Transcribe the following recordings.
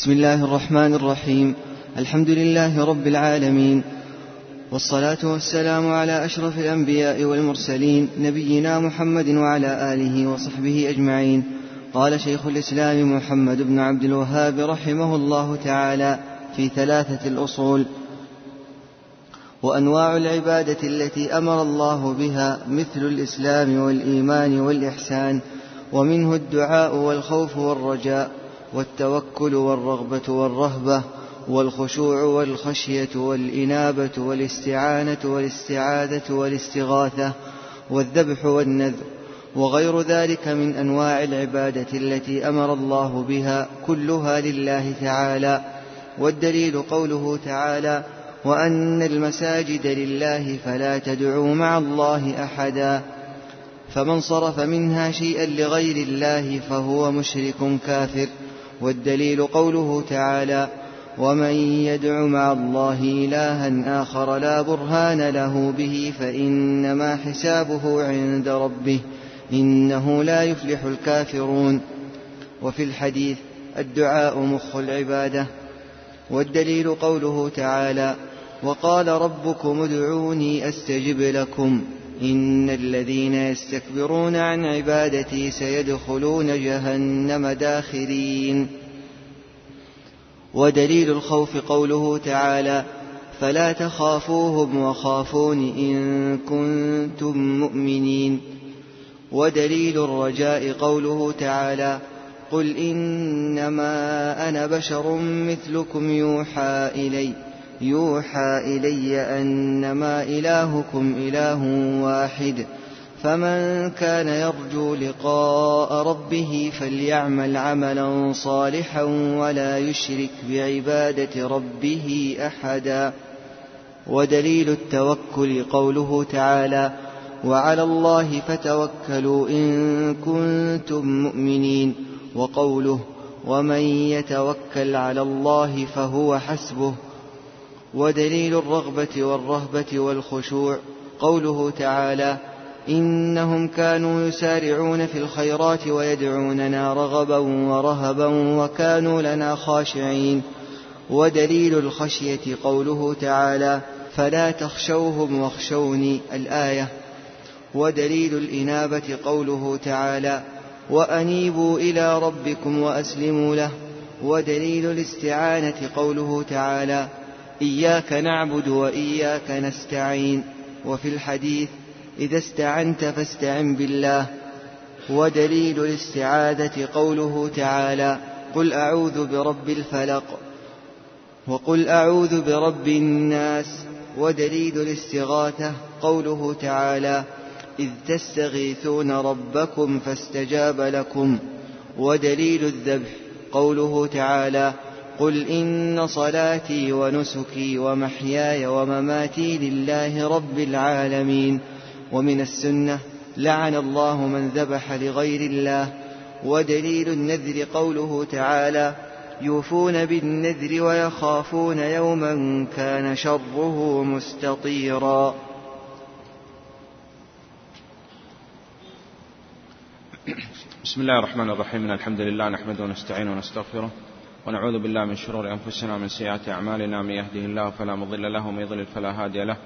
بسم الله الرحمن الرحيم. الحمد لله رب العالمين. والصلاة والسلام على أشرف الأنبياء والمرسلين نبينا محمد وعلى آله وصحبه أجمعين. قال شيخ الإسلام محمد بن عبد الوهاب رحمه الله تعالى في ثلاثة الأصول. وأنواع العبادة التي أمر الله بها مثل الإسلام والإيمان والإحسان ومنه الدعاء والخوف والرجاء. والتوكل والرغبة والرهبة والخشوع والخشية والإنابة والاستعانة والاستعاذة والاستغاثة والذبح والنذر وغير ذلك من أنواع العبادة التي أمر الله بها كلها لله تعالى والدليل قوله تعالى وأن المساجد لله فلا تدعوا مع الله أحدا فمن صرف منها شيئا لغير الله فهو مشرك كافر والدليل قوله تعالى ومن يدع مع الله إلها آخر لا برهان له به فإنما حسابه عند ربه إنه لا يفلح الكافرون. وفي الحديث الدعاء مخ العبادة. والدليل قوله تعالى وقال ربكم ادعوني أستجب لكم. إن الذين يستكبرون عن عبادتي سيدخلون جهنم داخرين. ودليل الخوف قوله تعالى فلا تخافوهم وخافون إن كنتم مؤمنين. ودليل الرجاء قوله تعالى قل إنما أنا بشر مثلكم يوحى إلي. يوحى إلي أنما إلهكم إله واحد. فمن كان يرجو لقاء ربه فليعمل عملا صالحا ولا يشرك بعبادة ربه أحدا. ودليل التوكل قوله تعالى وعلى الله فتوكلوا إن كنتم مؤمنين. وقوله ومن يتوكل على الله فهو حسبه. ودليل الرغبة والرهبة والخشوع. قوله تعالى إنهم كانوا يسارعون في الخيرات ويدعوننا رغبا ورهبا وكانوا لنا خاشعين. ودليل الخشية قوله تعالى فلا تخشوهم واخشوني. الآية. ودليل الإنابة قوله تعالى وأنيبوا إلى ربكم وأسلموا له. ودليل الاستعانة قوله تعالى إياك نعبد وإياك نستعين. وفي الحديث إذا استعنت فاستعن بالله. ودليل الاستعاذة قوله تعالى قل أعوذ برب الفلق وقل أعوذ برب الناس. ودليل الاستغاثة قوله تعالى إذ تستغيثون ربكم فاستجاب لكم. ودليل الذبح قوله تعالى قل إن صلاتي ونسكي ومحياي ومماتي لله رب العالمين ومن السنة لعن الله من ذبح لغير الله ودليل النذر قوله تعالى يوفون بالنذر ويخافون يوما كان شره مستطيرا بسم الله الرحمن الرحيم. الحمد لله نحمده ونستعينه ونستغفره ونعوذ بالله من شرور أنفسنا ومن سيئات أعمالنا. من يهده الله فلا مضل له ومن يضلل فلا هادي له.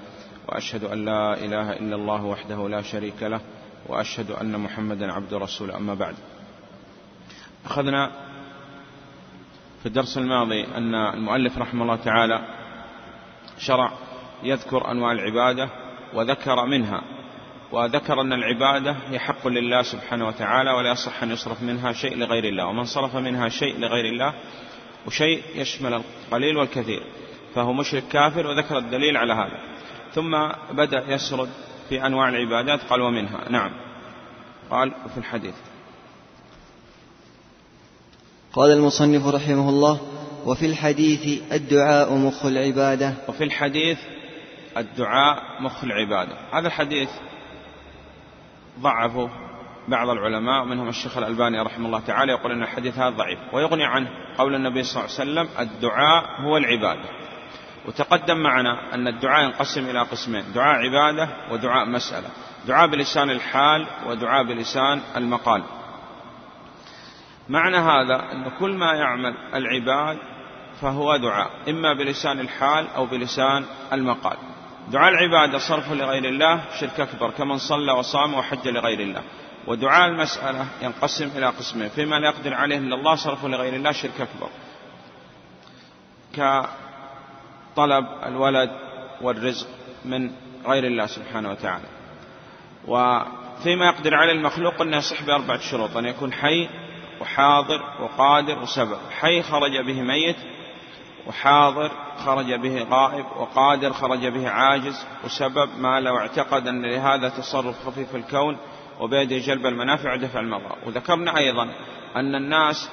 وأشهد أن لا إله إلا الله وحده لا شريك له وأشهد أن محمدا عبد رسول أما بعد أخذنا في الدرس الماضي أن المؤلف رحمه الله تعالى شرع يذكر أنواع العبادة وذكر منها. وذكر أن العبادة هي حق لله سبحانه وتعالى ولا يصح أن يصرف منها شيء لغير الله. ومن صرف منها شيء لغير الله وشيء يشمل القليل والكثير فهو مشرك كافر وذكر الدليل على هذا. ثم بدأ يسرد في أنواع العبادات قال ومنها. نعم. قال في الحديث. قال المصنف رحمه الله وفي الحديث الدعاء مخ العبادة. وفي الحديث الدعاء مخ العبادة. هذا الحديث ضعفه بعض العلماء منهم الشيخ الألباني رحمه الله تعالى يقول أن الحديث هذا ضعيف ويغني عنه قول النبي صلى الله عليه وسلم الدعاء هو العبادة وتقدم معنا أن الدعاء ينقسم إلى قسمين دعاء عبادة ودعاء مسألة. دعاء بلسان الحال ودعاء بلسان المقال. معنى هذا أن كل ما يعمل العباد فهو دعاء إما بلسان الحال أو بلسان المقال. دعاء العبادة صرف لغير الله شرك أكبر كمن صلى وصام وحج لغير الله. ودعاء المسألة ينقسم إلى قسمين فيما لا يقدر عليه إلا الله صرف لغير الله شرك أكبر. كطلب الولد والرزق من غير الله سبحانه وتعالى. وفيما يقدر عليه المخلوق أنه يصح بأربعة شروط أن يكون حي وحاضر وقادر وسبب. حي خرج به ميت وحاضر خرج به غائب وقادر خرج به عاجز. وسبب ما لو اعتقد أن لهذا تصرف خفي في الكون وبيده جلب المنافع ودفع المضار وذكرنا أيضا أن الناس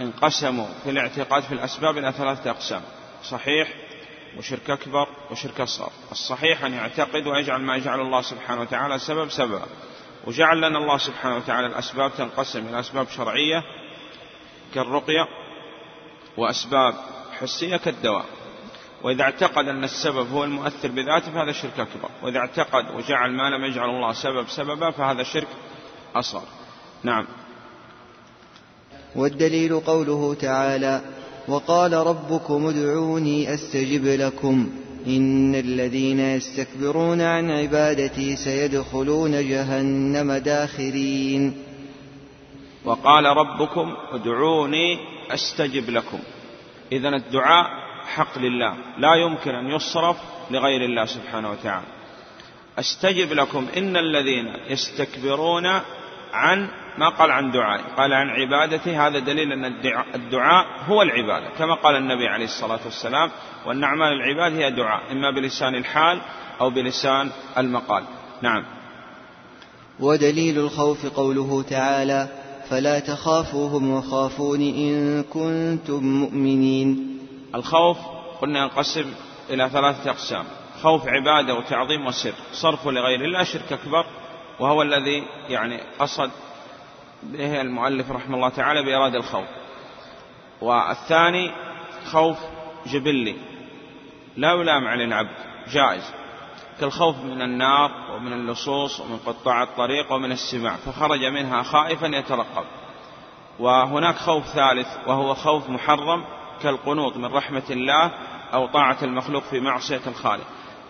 انقسموا في الاعتقاد في الأسباب إلى ثلاثة أقسام صحيح وشرك أكبر وشرك أصغر. الصحيح أن يعتقد ويجعل ما يجعل الله سبحانه وتعالى سبب سببا وجعل لنا الله سبحانه وتعالى الأسباب تنقسم إلى أسباب شرعية كالرقية وأسباب حسية كالدواء وإذا اعتقد أن السبب هو المؤثر بذاته فهذا شرك أكبر وإذا اعتقد وجعل ما لم يجعل الله سبب سببا فهذا شرك أصغر. نعم. والدليل قوله تعالى وقال ربكم ادعوني أستجب لكم. إن الذين يستكبرون عن عبادتي سيدخلون جهنم داخرين. وقال ربكم ادعوني أستجب لكم. إذا الدعاء حق لله. لا يمكن أن يصرف لغير الله سبحانه وتعالى. أستجب لكم إن الذين يستكبرون عن ما قال عن دعائي قال عن عبادتي هذا دليل أن الدعاء هو العبادة. كما قال النبي عليه الصلاة والسلام وأن أعمال العباد هي دعاء. إما بلسان الحال أو بلسان المقال. نعم. ودليل الخوف قوله تعالى فلا تخافوهم وخافون إن كنتم مؤمنين. الخوف قلنا ينقسم إلى ثلاثة أقسام. خوف عبادة وتعظيم وسر. صرف لغير الله شرك أكبر. وهو الذي يعني قصد به المؤلف رحمه الله تعالى بإرادة الخوف. والثاني خوف جبلي. لا يلام على العبد جائز. كالخوف من النار ومن اللصوص ومن قطاع الطريق ومن السماع فخرج منها خائفا يترقب. وهناك خوف ثالث وهو خوف محرم كالقنوط من رحمة الله أو طاعة المخلوق في معصية الخالق.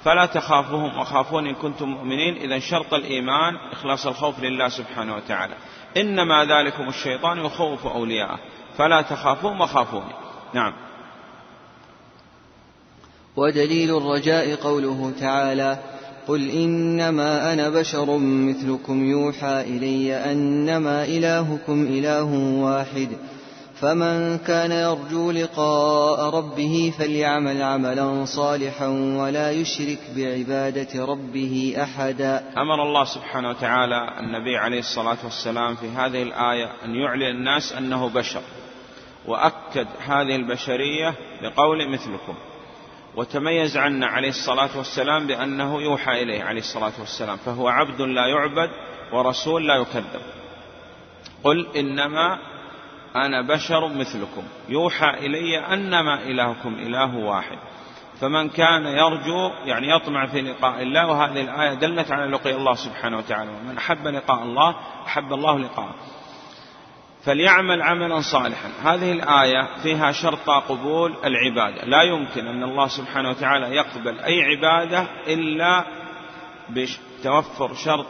فلا تخافوهم وخافون إن كنتم مؤمنين. إذا شرط الإيمان إخلاص الخوف لله سبحانه وتعالى. إنما ذلكم الشيطان يخوف أولياءه. فلا تخافون وخافوني. نعم. ودليل الرجاء قوله تعالى قل إنما أنا بشر مثلكم يوحى إلي أنما إلهكم إله واحد فمن كان يرجو لقاء ربه فليعمل عملا صالحا ولا يشرك بعبادة ربه أحدا أمر الله سبحانه وتعالى النبي عليه الصلاة والسلام في هذه الآية أن يعلن الناس أنه بشر وأكد هذه البشرية بقول مثلكم. وتميز عنا عليه الصلاة والسلام بأنه يوحى إليه عليه الصلاة والسلام فهو عبد لا يعبد ورسول لا يكذب. قل إنما أنا بشر مثلكم يوحى إلي أنما إلهكم إله واحد. فمن كان يرجو يعني يطمع في لقاء الله وهذه الآية دلت على لقي الله سبحانه وتعالى. ومن أحب لقاء الله أحب الله لقاءه. فليعمل عملا صالحا. هذه الآية فيها شرط قبول العبادة. لا يمكن أن الله سبحانه وتعالى يقبل أي عبادة إلا بتوفر شرط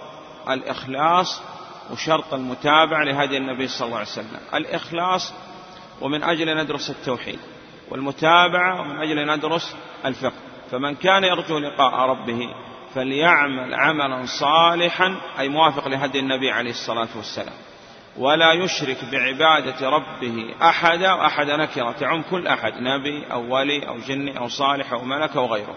الإخلاص وشرط المتابعة لهدي النبي صلى الله عليه وسلم. الإخلاص ومن أجل ندرس التوحيد والمتابعة ومن أجل ندرس الفقه. فمن كان يرجو لقاء ربه فليعمل عملا صالحا أي موافق لهدي النبي عليه الصلاة والسلام. ولا يشرك بعبادة ربه أحدا وأحد نكرة تعم كل أحد نبي أو ولي أو جني أو صالح أو ملك أو غيره.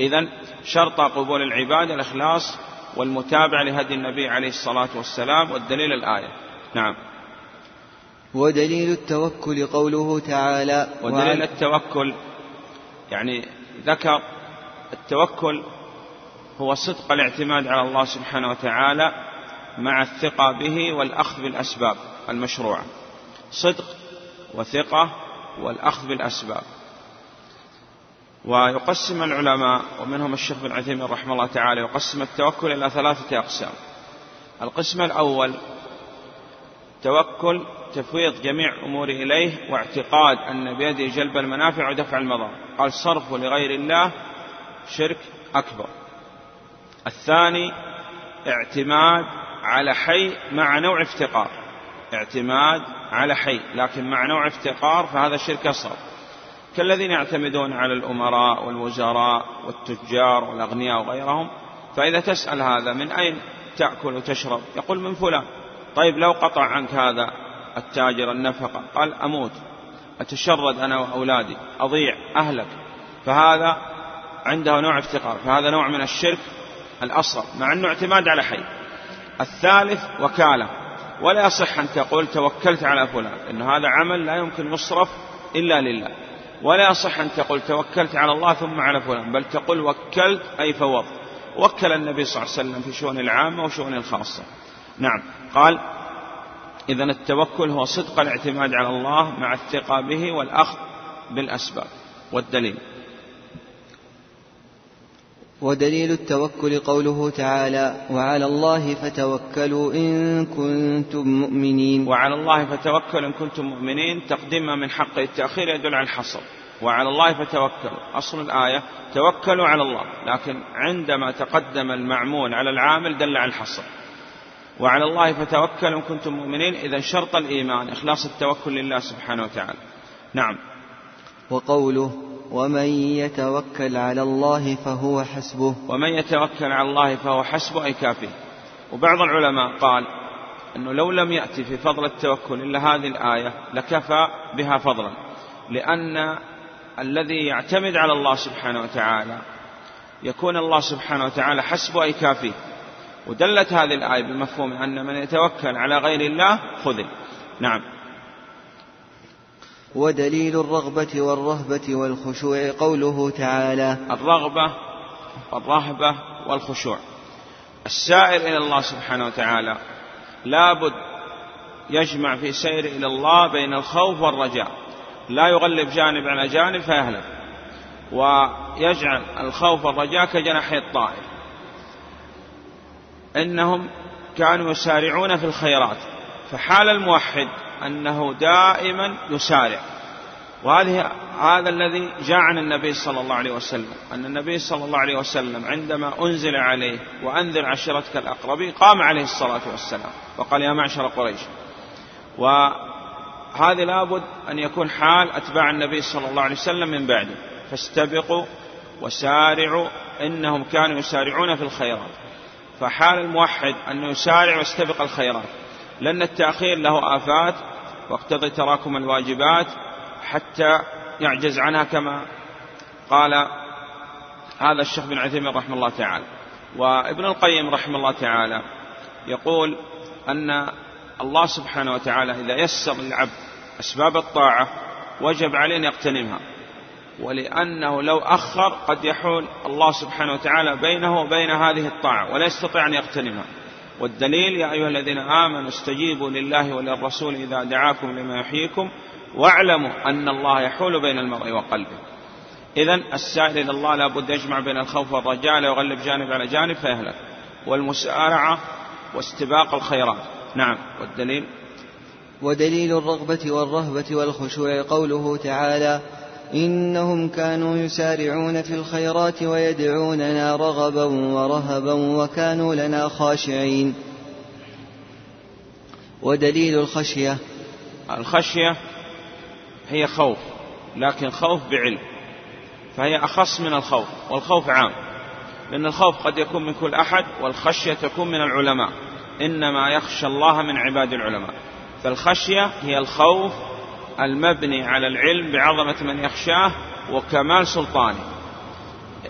إذا شرط قبول العبادة الإخلاص والمتابع لهدي النبي عليه الصلاة والسلام والدليل الآية. نعم. ودليل التوكل قوله تعالى ودليل التوكل يعني ذكر التوكل هو صدق الاعتماد على الله سبحانه وتعالى مع الثقة به والأخذ بالأسباب المشروعة صدق وثقة والأخذ بالأسباب. ويقسم العلماء ومنهم الشيخ بن عثيمين رحمه الله تعالى يقسم التوكل إلى ثلاثة أقسام. القسم الأول التوكل تفويض جميع أمور إليه واعتقاد أن بيده جلب المنافع ودفع المضار قال صرف لغير الله شرك أكبر. الثاني اعتماد على حي مع نوع افتقار. اعتماد على حي لكن مع نوع افتقار فهذا شرك أصغر. كالذين يعتمدون على الأمراء والوزراء والتجار والأغنياء وغيرهم فإذا تسأل هذا من أين تأكل وتشرب؟ يقول من فلان. طيب لو قطع عنك هذا التاجر النفقة قال أموت أتشرد أنا وأولادي أضيع أهلك. فهذا عنده نوع افتقار فهذا نوع من الشرك الأصغر مع أنه اعتماد على حي. الثالث وكالة. ولا يصح أن تقول توكلت على فلان إن هذا عمل لا يمكن يصرف إلا لله. ولا يصح أن تقول توكلت على الله ثم على فلان بل تقول وكلت أي فوض. وكل النبي صلى الله عليه وسلم في شؤون العامة وشؤون الخاصة. نعم. قال إذا التوكل هو صدق الاعتماد على الله مع الثقة به والأخذ بالأسباب. والدليل ودليل التوكل قوله تعالى وعلى الله فتوكلوا إن كنتم مؤمنين. وعلى الله فتوكلوا إن كنتم مؤمنين تقديمها من حق التأخير يدل على الحصر. وعلى الله فتوكلوا أصل الآية توكلوا على الله. لكن عندما تقدم المعمول على العامل دل على الحصر. وعلى الله فتوكلوا إن كنتم مؤمنين. إذا شرط الإيمان إخلاص التوكل لله سبحانه وتعالى. نعم. وقوله ومن يتوكل على الله فهو حسبه. ومن يتوكل على الله فهو حسبه أي كافيه وبعض العلماء قال أنه لو لم يأتي في فضل التوكل إلا هذه الآية لكفى بها فضلا. لأن الذي يعتمد على الله سبحانه وتعالى يكون الله سبحانه وتعالى حسبه أي كافيه ودلت هذه الآية بمفهوم أن من يتوكل على غير الله خذل. نعم. ودليل الرغبة والرهبة والخشوع قوله تعالى الرغبة والرهبة والخشوع. السائر إلى الله سبحانه وتعالى لابد يجمع في سير إلى الله بين الخوف والرجاء. لا يغلب جانب على جانب فيهلك ويجعل الخوف والرجاء كجناحي الطائر. إنهم كانوا يسارعون في الخيرات فحال الموحد أنه دائما يسارع. وهذه هذا الذي جاء عن النبي صلى الله عليه وسلم. أن النبي صلى الله عليه وسلم عندما أنزل عليه وأنذر عشيرتك الأقربين قام عليه الصلاة والسلام وقال يا معشر قريش. وهذه لابد أن يكون حال أتباع النبي صلى الله عليه وسلم من بعده. فاستبقوا وسارعوا إنهم كانوا يسارعون في الخيرات. فحال الموحد أنه يسارع ويستبق الخيرات. لأن التأخير له آفات واقتضي تراكم الواجبات حتى يعجز عنها كما قال هذا الشيخ بن عثيمين رحمه الله تعالى. وابن القيم رحمه الله تعالى يقول أن الله سبحانه وتعالى إذا يسر للعبد أسباب الطاعة وجب عليه أن يغتنمها ولأنه لو أخر قد يحول الله سبحانه وتعالى بينه وبين هذه الطاعة ولا يستطيع أن يغتنمها والدليل يا أيها الذين آمنوا استجيبوا لله وللرسول إذا دعاكم لما يحييكم واعلموا أن الله يحول بين المرء وقلبه. إذا السائل إلى الله لابد يجمع بين الخوف والرجاء لا يغلب جانب على جانب فيهلك. والمسارعة واستباق الخيرات. نعم والدليل؟ ودليل الرغبة والرهبة والخشوع قوله تعالى إنهم كانوا يسارعون في الخيرات ويدعوننا رغبا ورهبا وكانوا لنا خاشعين. ودليل الخشية. الخشية هي خوف لكن خوف بعلم فهي أخص من الخوف والخوف عام لأن الخوف قد يكون من كل أحد والخشية تكون من العلماء إنما يخشى الله من عباد العلماء. فالخشية هي الخوف المبني على العلم بعظمة من يخشاه وكمال سلطانه.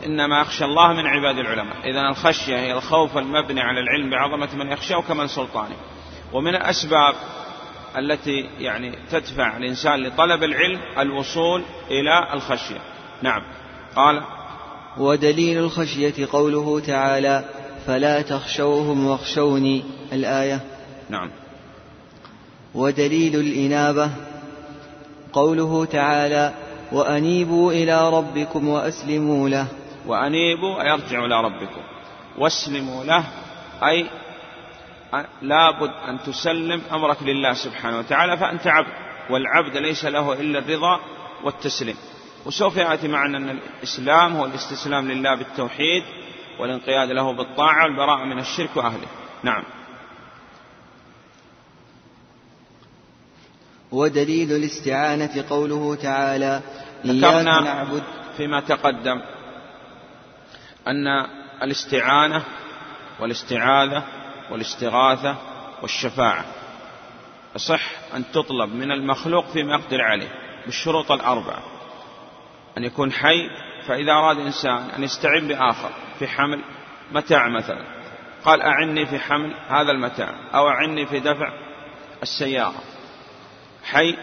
إنما يخشى الله من عباد العلماء. إذا الخشية هي الخوف المبني على العلم بعظمة من يخشاه وكمال سلطانه. ومن الأسباب التي يعني تدفع الإنسان لطلب العلم الوصول إلى الخشية. نعم. قال ودليل الخشية قوله تعالى فلا تخشوهم واخشوني. الآية. نعم. ودليل الإنابة قوله تعالى وأنيبوا إلى ربكم وأسلموا له. وأنيبوا أي ارجعوا إلى ربكم. واسلموا له أي لابد أن تسلم أمرك لله سبحانه وتعالى فأنت عبد والعبد ليس له إلا الرضا والتسليم. وسوف يأتي معنا أن الإسلام هو الاستسلام لله بالتوحيد والانقياد له بالطاعة والبراءة من الشرك وأهله. نعم. ودليل الاستعانة قوله تعالى ذكرنا نعبد. فيما تقدم أن الاستعانة والاستعاذة والاستغاثة والشفاعة يصح أن تطلب من المخلوق فيما يقدر عليه بالشروط الأربعة أن يكون حي فإذا أراد إنسان أن يستعين بآخر في حمل متاع مثلا. قال أعني في حمل هذا المتاع أو أعني في دفع السيارة. حي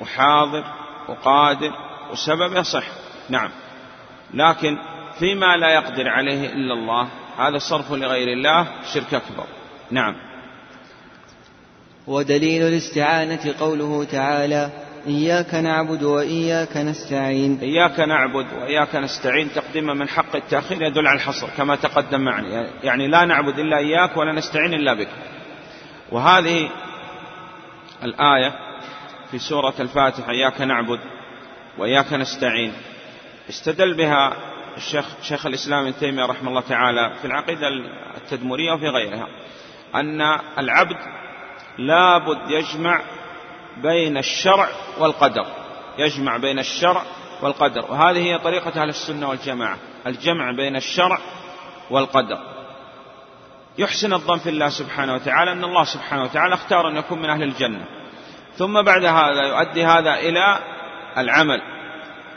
وحاضر وقادر وسبب يصح. نعم. لكن فيما لا يقدر عليه إلا الله هذا صرف لغير الله شرك أكبر. نعم. ودليل الاستعانة قوله تعالى إياك نعبد وإياك نستعين. إياك نعبد وإياك نستعين تقديما من حق التأخير يدل على الحصر كما تقدم معنا. يعني لا نعبد إلا إياك ولا نستعين إلا بك. وهذه الآية في سورة الفاتحة إياك نعبد وإياك نستعين. استدل بها الشيخ شيخ الإسلام ابن تيمية رحمه الله تعالى في العقيدة التدمرية وفي غيرها أن العبد لابد يجمع بين الشرع والقدر يجمع بين الشرع والقدر. وهذه هي طريقة أهل السنة والجماعة الجمع بين الشرع والقدر. يحسن الظن في الله سبحانه وتعالى أن الله سبحانه وتعالى اختار أن يكون من أهل الجنة. ثم بعد هذا يؤدي هذا إلى العمل.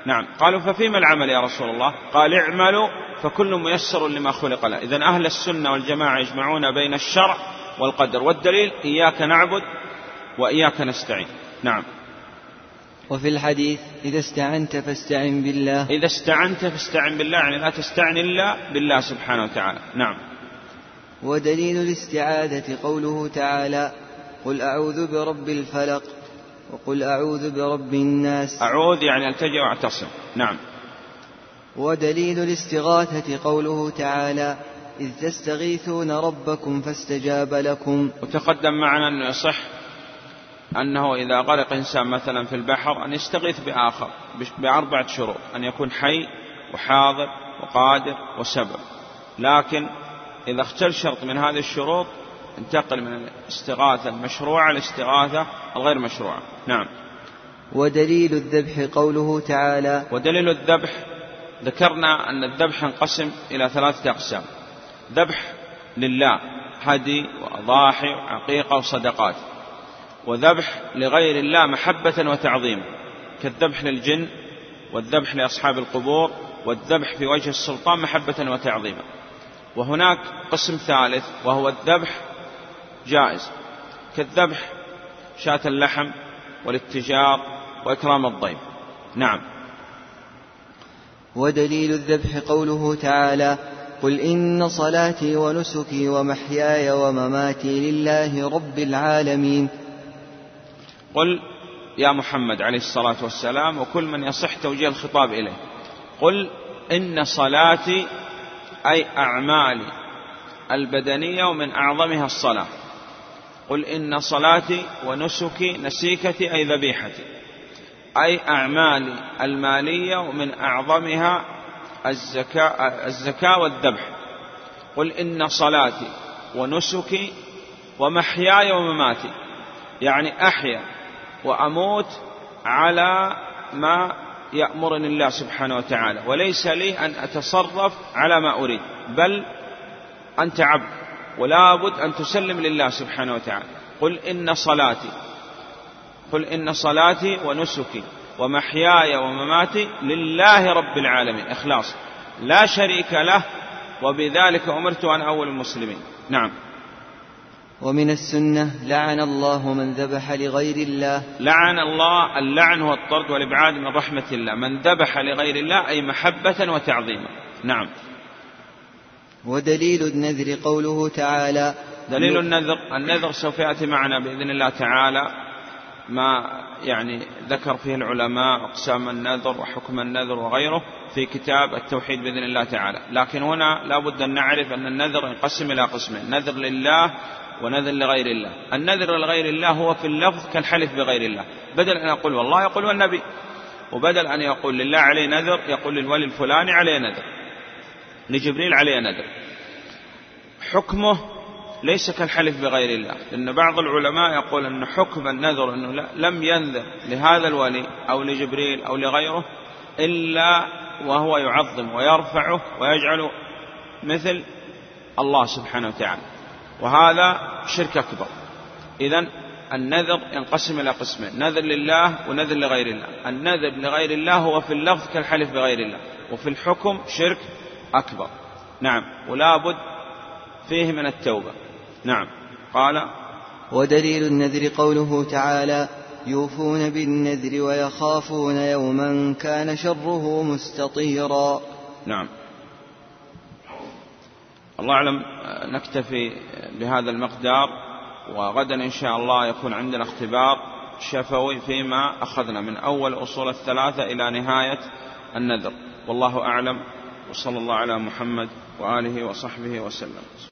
نعم. قالوا ففيما العمل يا رسول الله؟ قال اعملوا فكل ميسر لما خلق له. إذا أهل السنة والجماعة يجمعون بين الشرع والقدر والدليل إياك نعبد وإياك نستعين. نعم. وفي الحديث إذا استعنت فاستعن بالله. إذا استعنت فاستعن بالله يعني لا تستعن إلا بالله سبحانه وتعالى. نعم. ودليل الاستعاذة قوله تعالى قل أعوذ برب الفلق. وقل أعوذ برب الناس. أعوذ يعني ألتجئ وأعتصم نعم. ودليل الاستغاثة قوله تعالى إذ تستغيثون ربكم فاستجاب لكم. وتقدم معنا أنه يصح أنه إذا غرق إنسان مثلا في البحر أن يستغيث بآخر بأربعة شروط أن يكون حي وحاضر وقادر وسبب. لكن إذا اختل شرط من هذه الشروط انتقل من الاستغاثة المشروعة للاستغاثة الغير مشروعة. نعم. ودليل الذبح قوله تعالى ودليل الذبح ذكرنا أن الذبح ينقسم إلى ثلاثة أقسام. ذبح لله هدي وأضاحي وعقيقة وصدقات. وذبح لغير الله محبة وتعظيما كالذبح للجن والذبح لأصحاب القبور والذبح في وجه السلطان محبة وتعظيما وهناك قسم ثالث وهو الذبح جائز. كالذبح شاة اللحم والاتجار وإكرام الضيف نعم. ودليل الذبح قوله تعالى قل إن صلاتي ونسكي ومحياي ومماتي لله رب العالمين. قل يا محمد عليه الصلاة والسلام وكل من يصح توجيه الخطاب إليه. قل إن صلاتي أي أعمالي البدنية ومن أعظمها الصلاة. قل إن صلاتي ونسكي نسيكتي أي ذبيحتي. أي أعمالي المالية ومن أعظمها الزكاة, الزكاة والذبح. قل إن صلاتي ونسكي ومحياي ومماتي. يعني أحيا وأموت على ما يأمرني الله سبحانه وتعالى. وليس لي أن أتصرف على ما أريد. بل أنت عبد. ولا بد أن تسلم لله سبحانه وتعالى. قل إن صلاتي. قل إن صلاتي ونسكي ومحياي ومماتي لله رب العالمين. إخلاص. لا شريك له وبذلك أمرت أن أول المسلمين. نعم. ومن السنة لعن الله من ذبح لغير الله. لعن الله اللعن هو الطرد والإبعاد من رحمة الله. من ذبح لغير الله أي محبة وتعظيما. نعم. ودليل النذر قوله تعالى دليل النذر النذر سوف يأتي معنا بإذن الله تعالى. ما يعني ذكر فيه العلماء أقسام النذر وحكم النذر وغيره في كتاب التوحيد بإذن الله تعالى. لكن هنا لا بد أن نعرف أن النذر ينقسم إلى قسمين نذر لله ونذر لغير الله. النذر لغير الله هو في اللفظ كالحلف بغير الله. بدل أن يقول والله يقول والنبي وبدل أن يقول لله عليه نذر يقول للولي الفلاني عليه نذر. لجبريل عليه نذر حكمه ليس كالحلف بغير الله. لأن بعض العلماء يقول أن حكم النذر أنه لم ينذر لهذا الولي أو لجبريل أو لغيره إلا وهو يعظم ويرفعه ويجعل مثل الله سبحانه وتعالى. وهذا شرك أكبر. إذا النذر ينقسم إلى قسمين نذر لله ونذر لغير الله. النذر لغير الله هو في اللفظ كالحلف بغير الله. وفي الحكم شرك أكبر. نعم. ولا بد فيه من التوبة. نعم. قال ودليل النذر قوله تعالى يوفون بالنذر ويخافون يوما كان شره مستطيرا. نعم. الله أعلم نكتفي بهذا المقدار وغدا إن شاء الله يكون عندنا اختبار شفوي فيما أخذنا من أول أصول الثلاثة إلى نهاية النذر. والله أعلم. وصلى الله على محمد وآله وصحبه وسلم.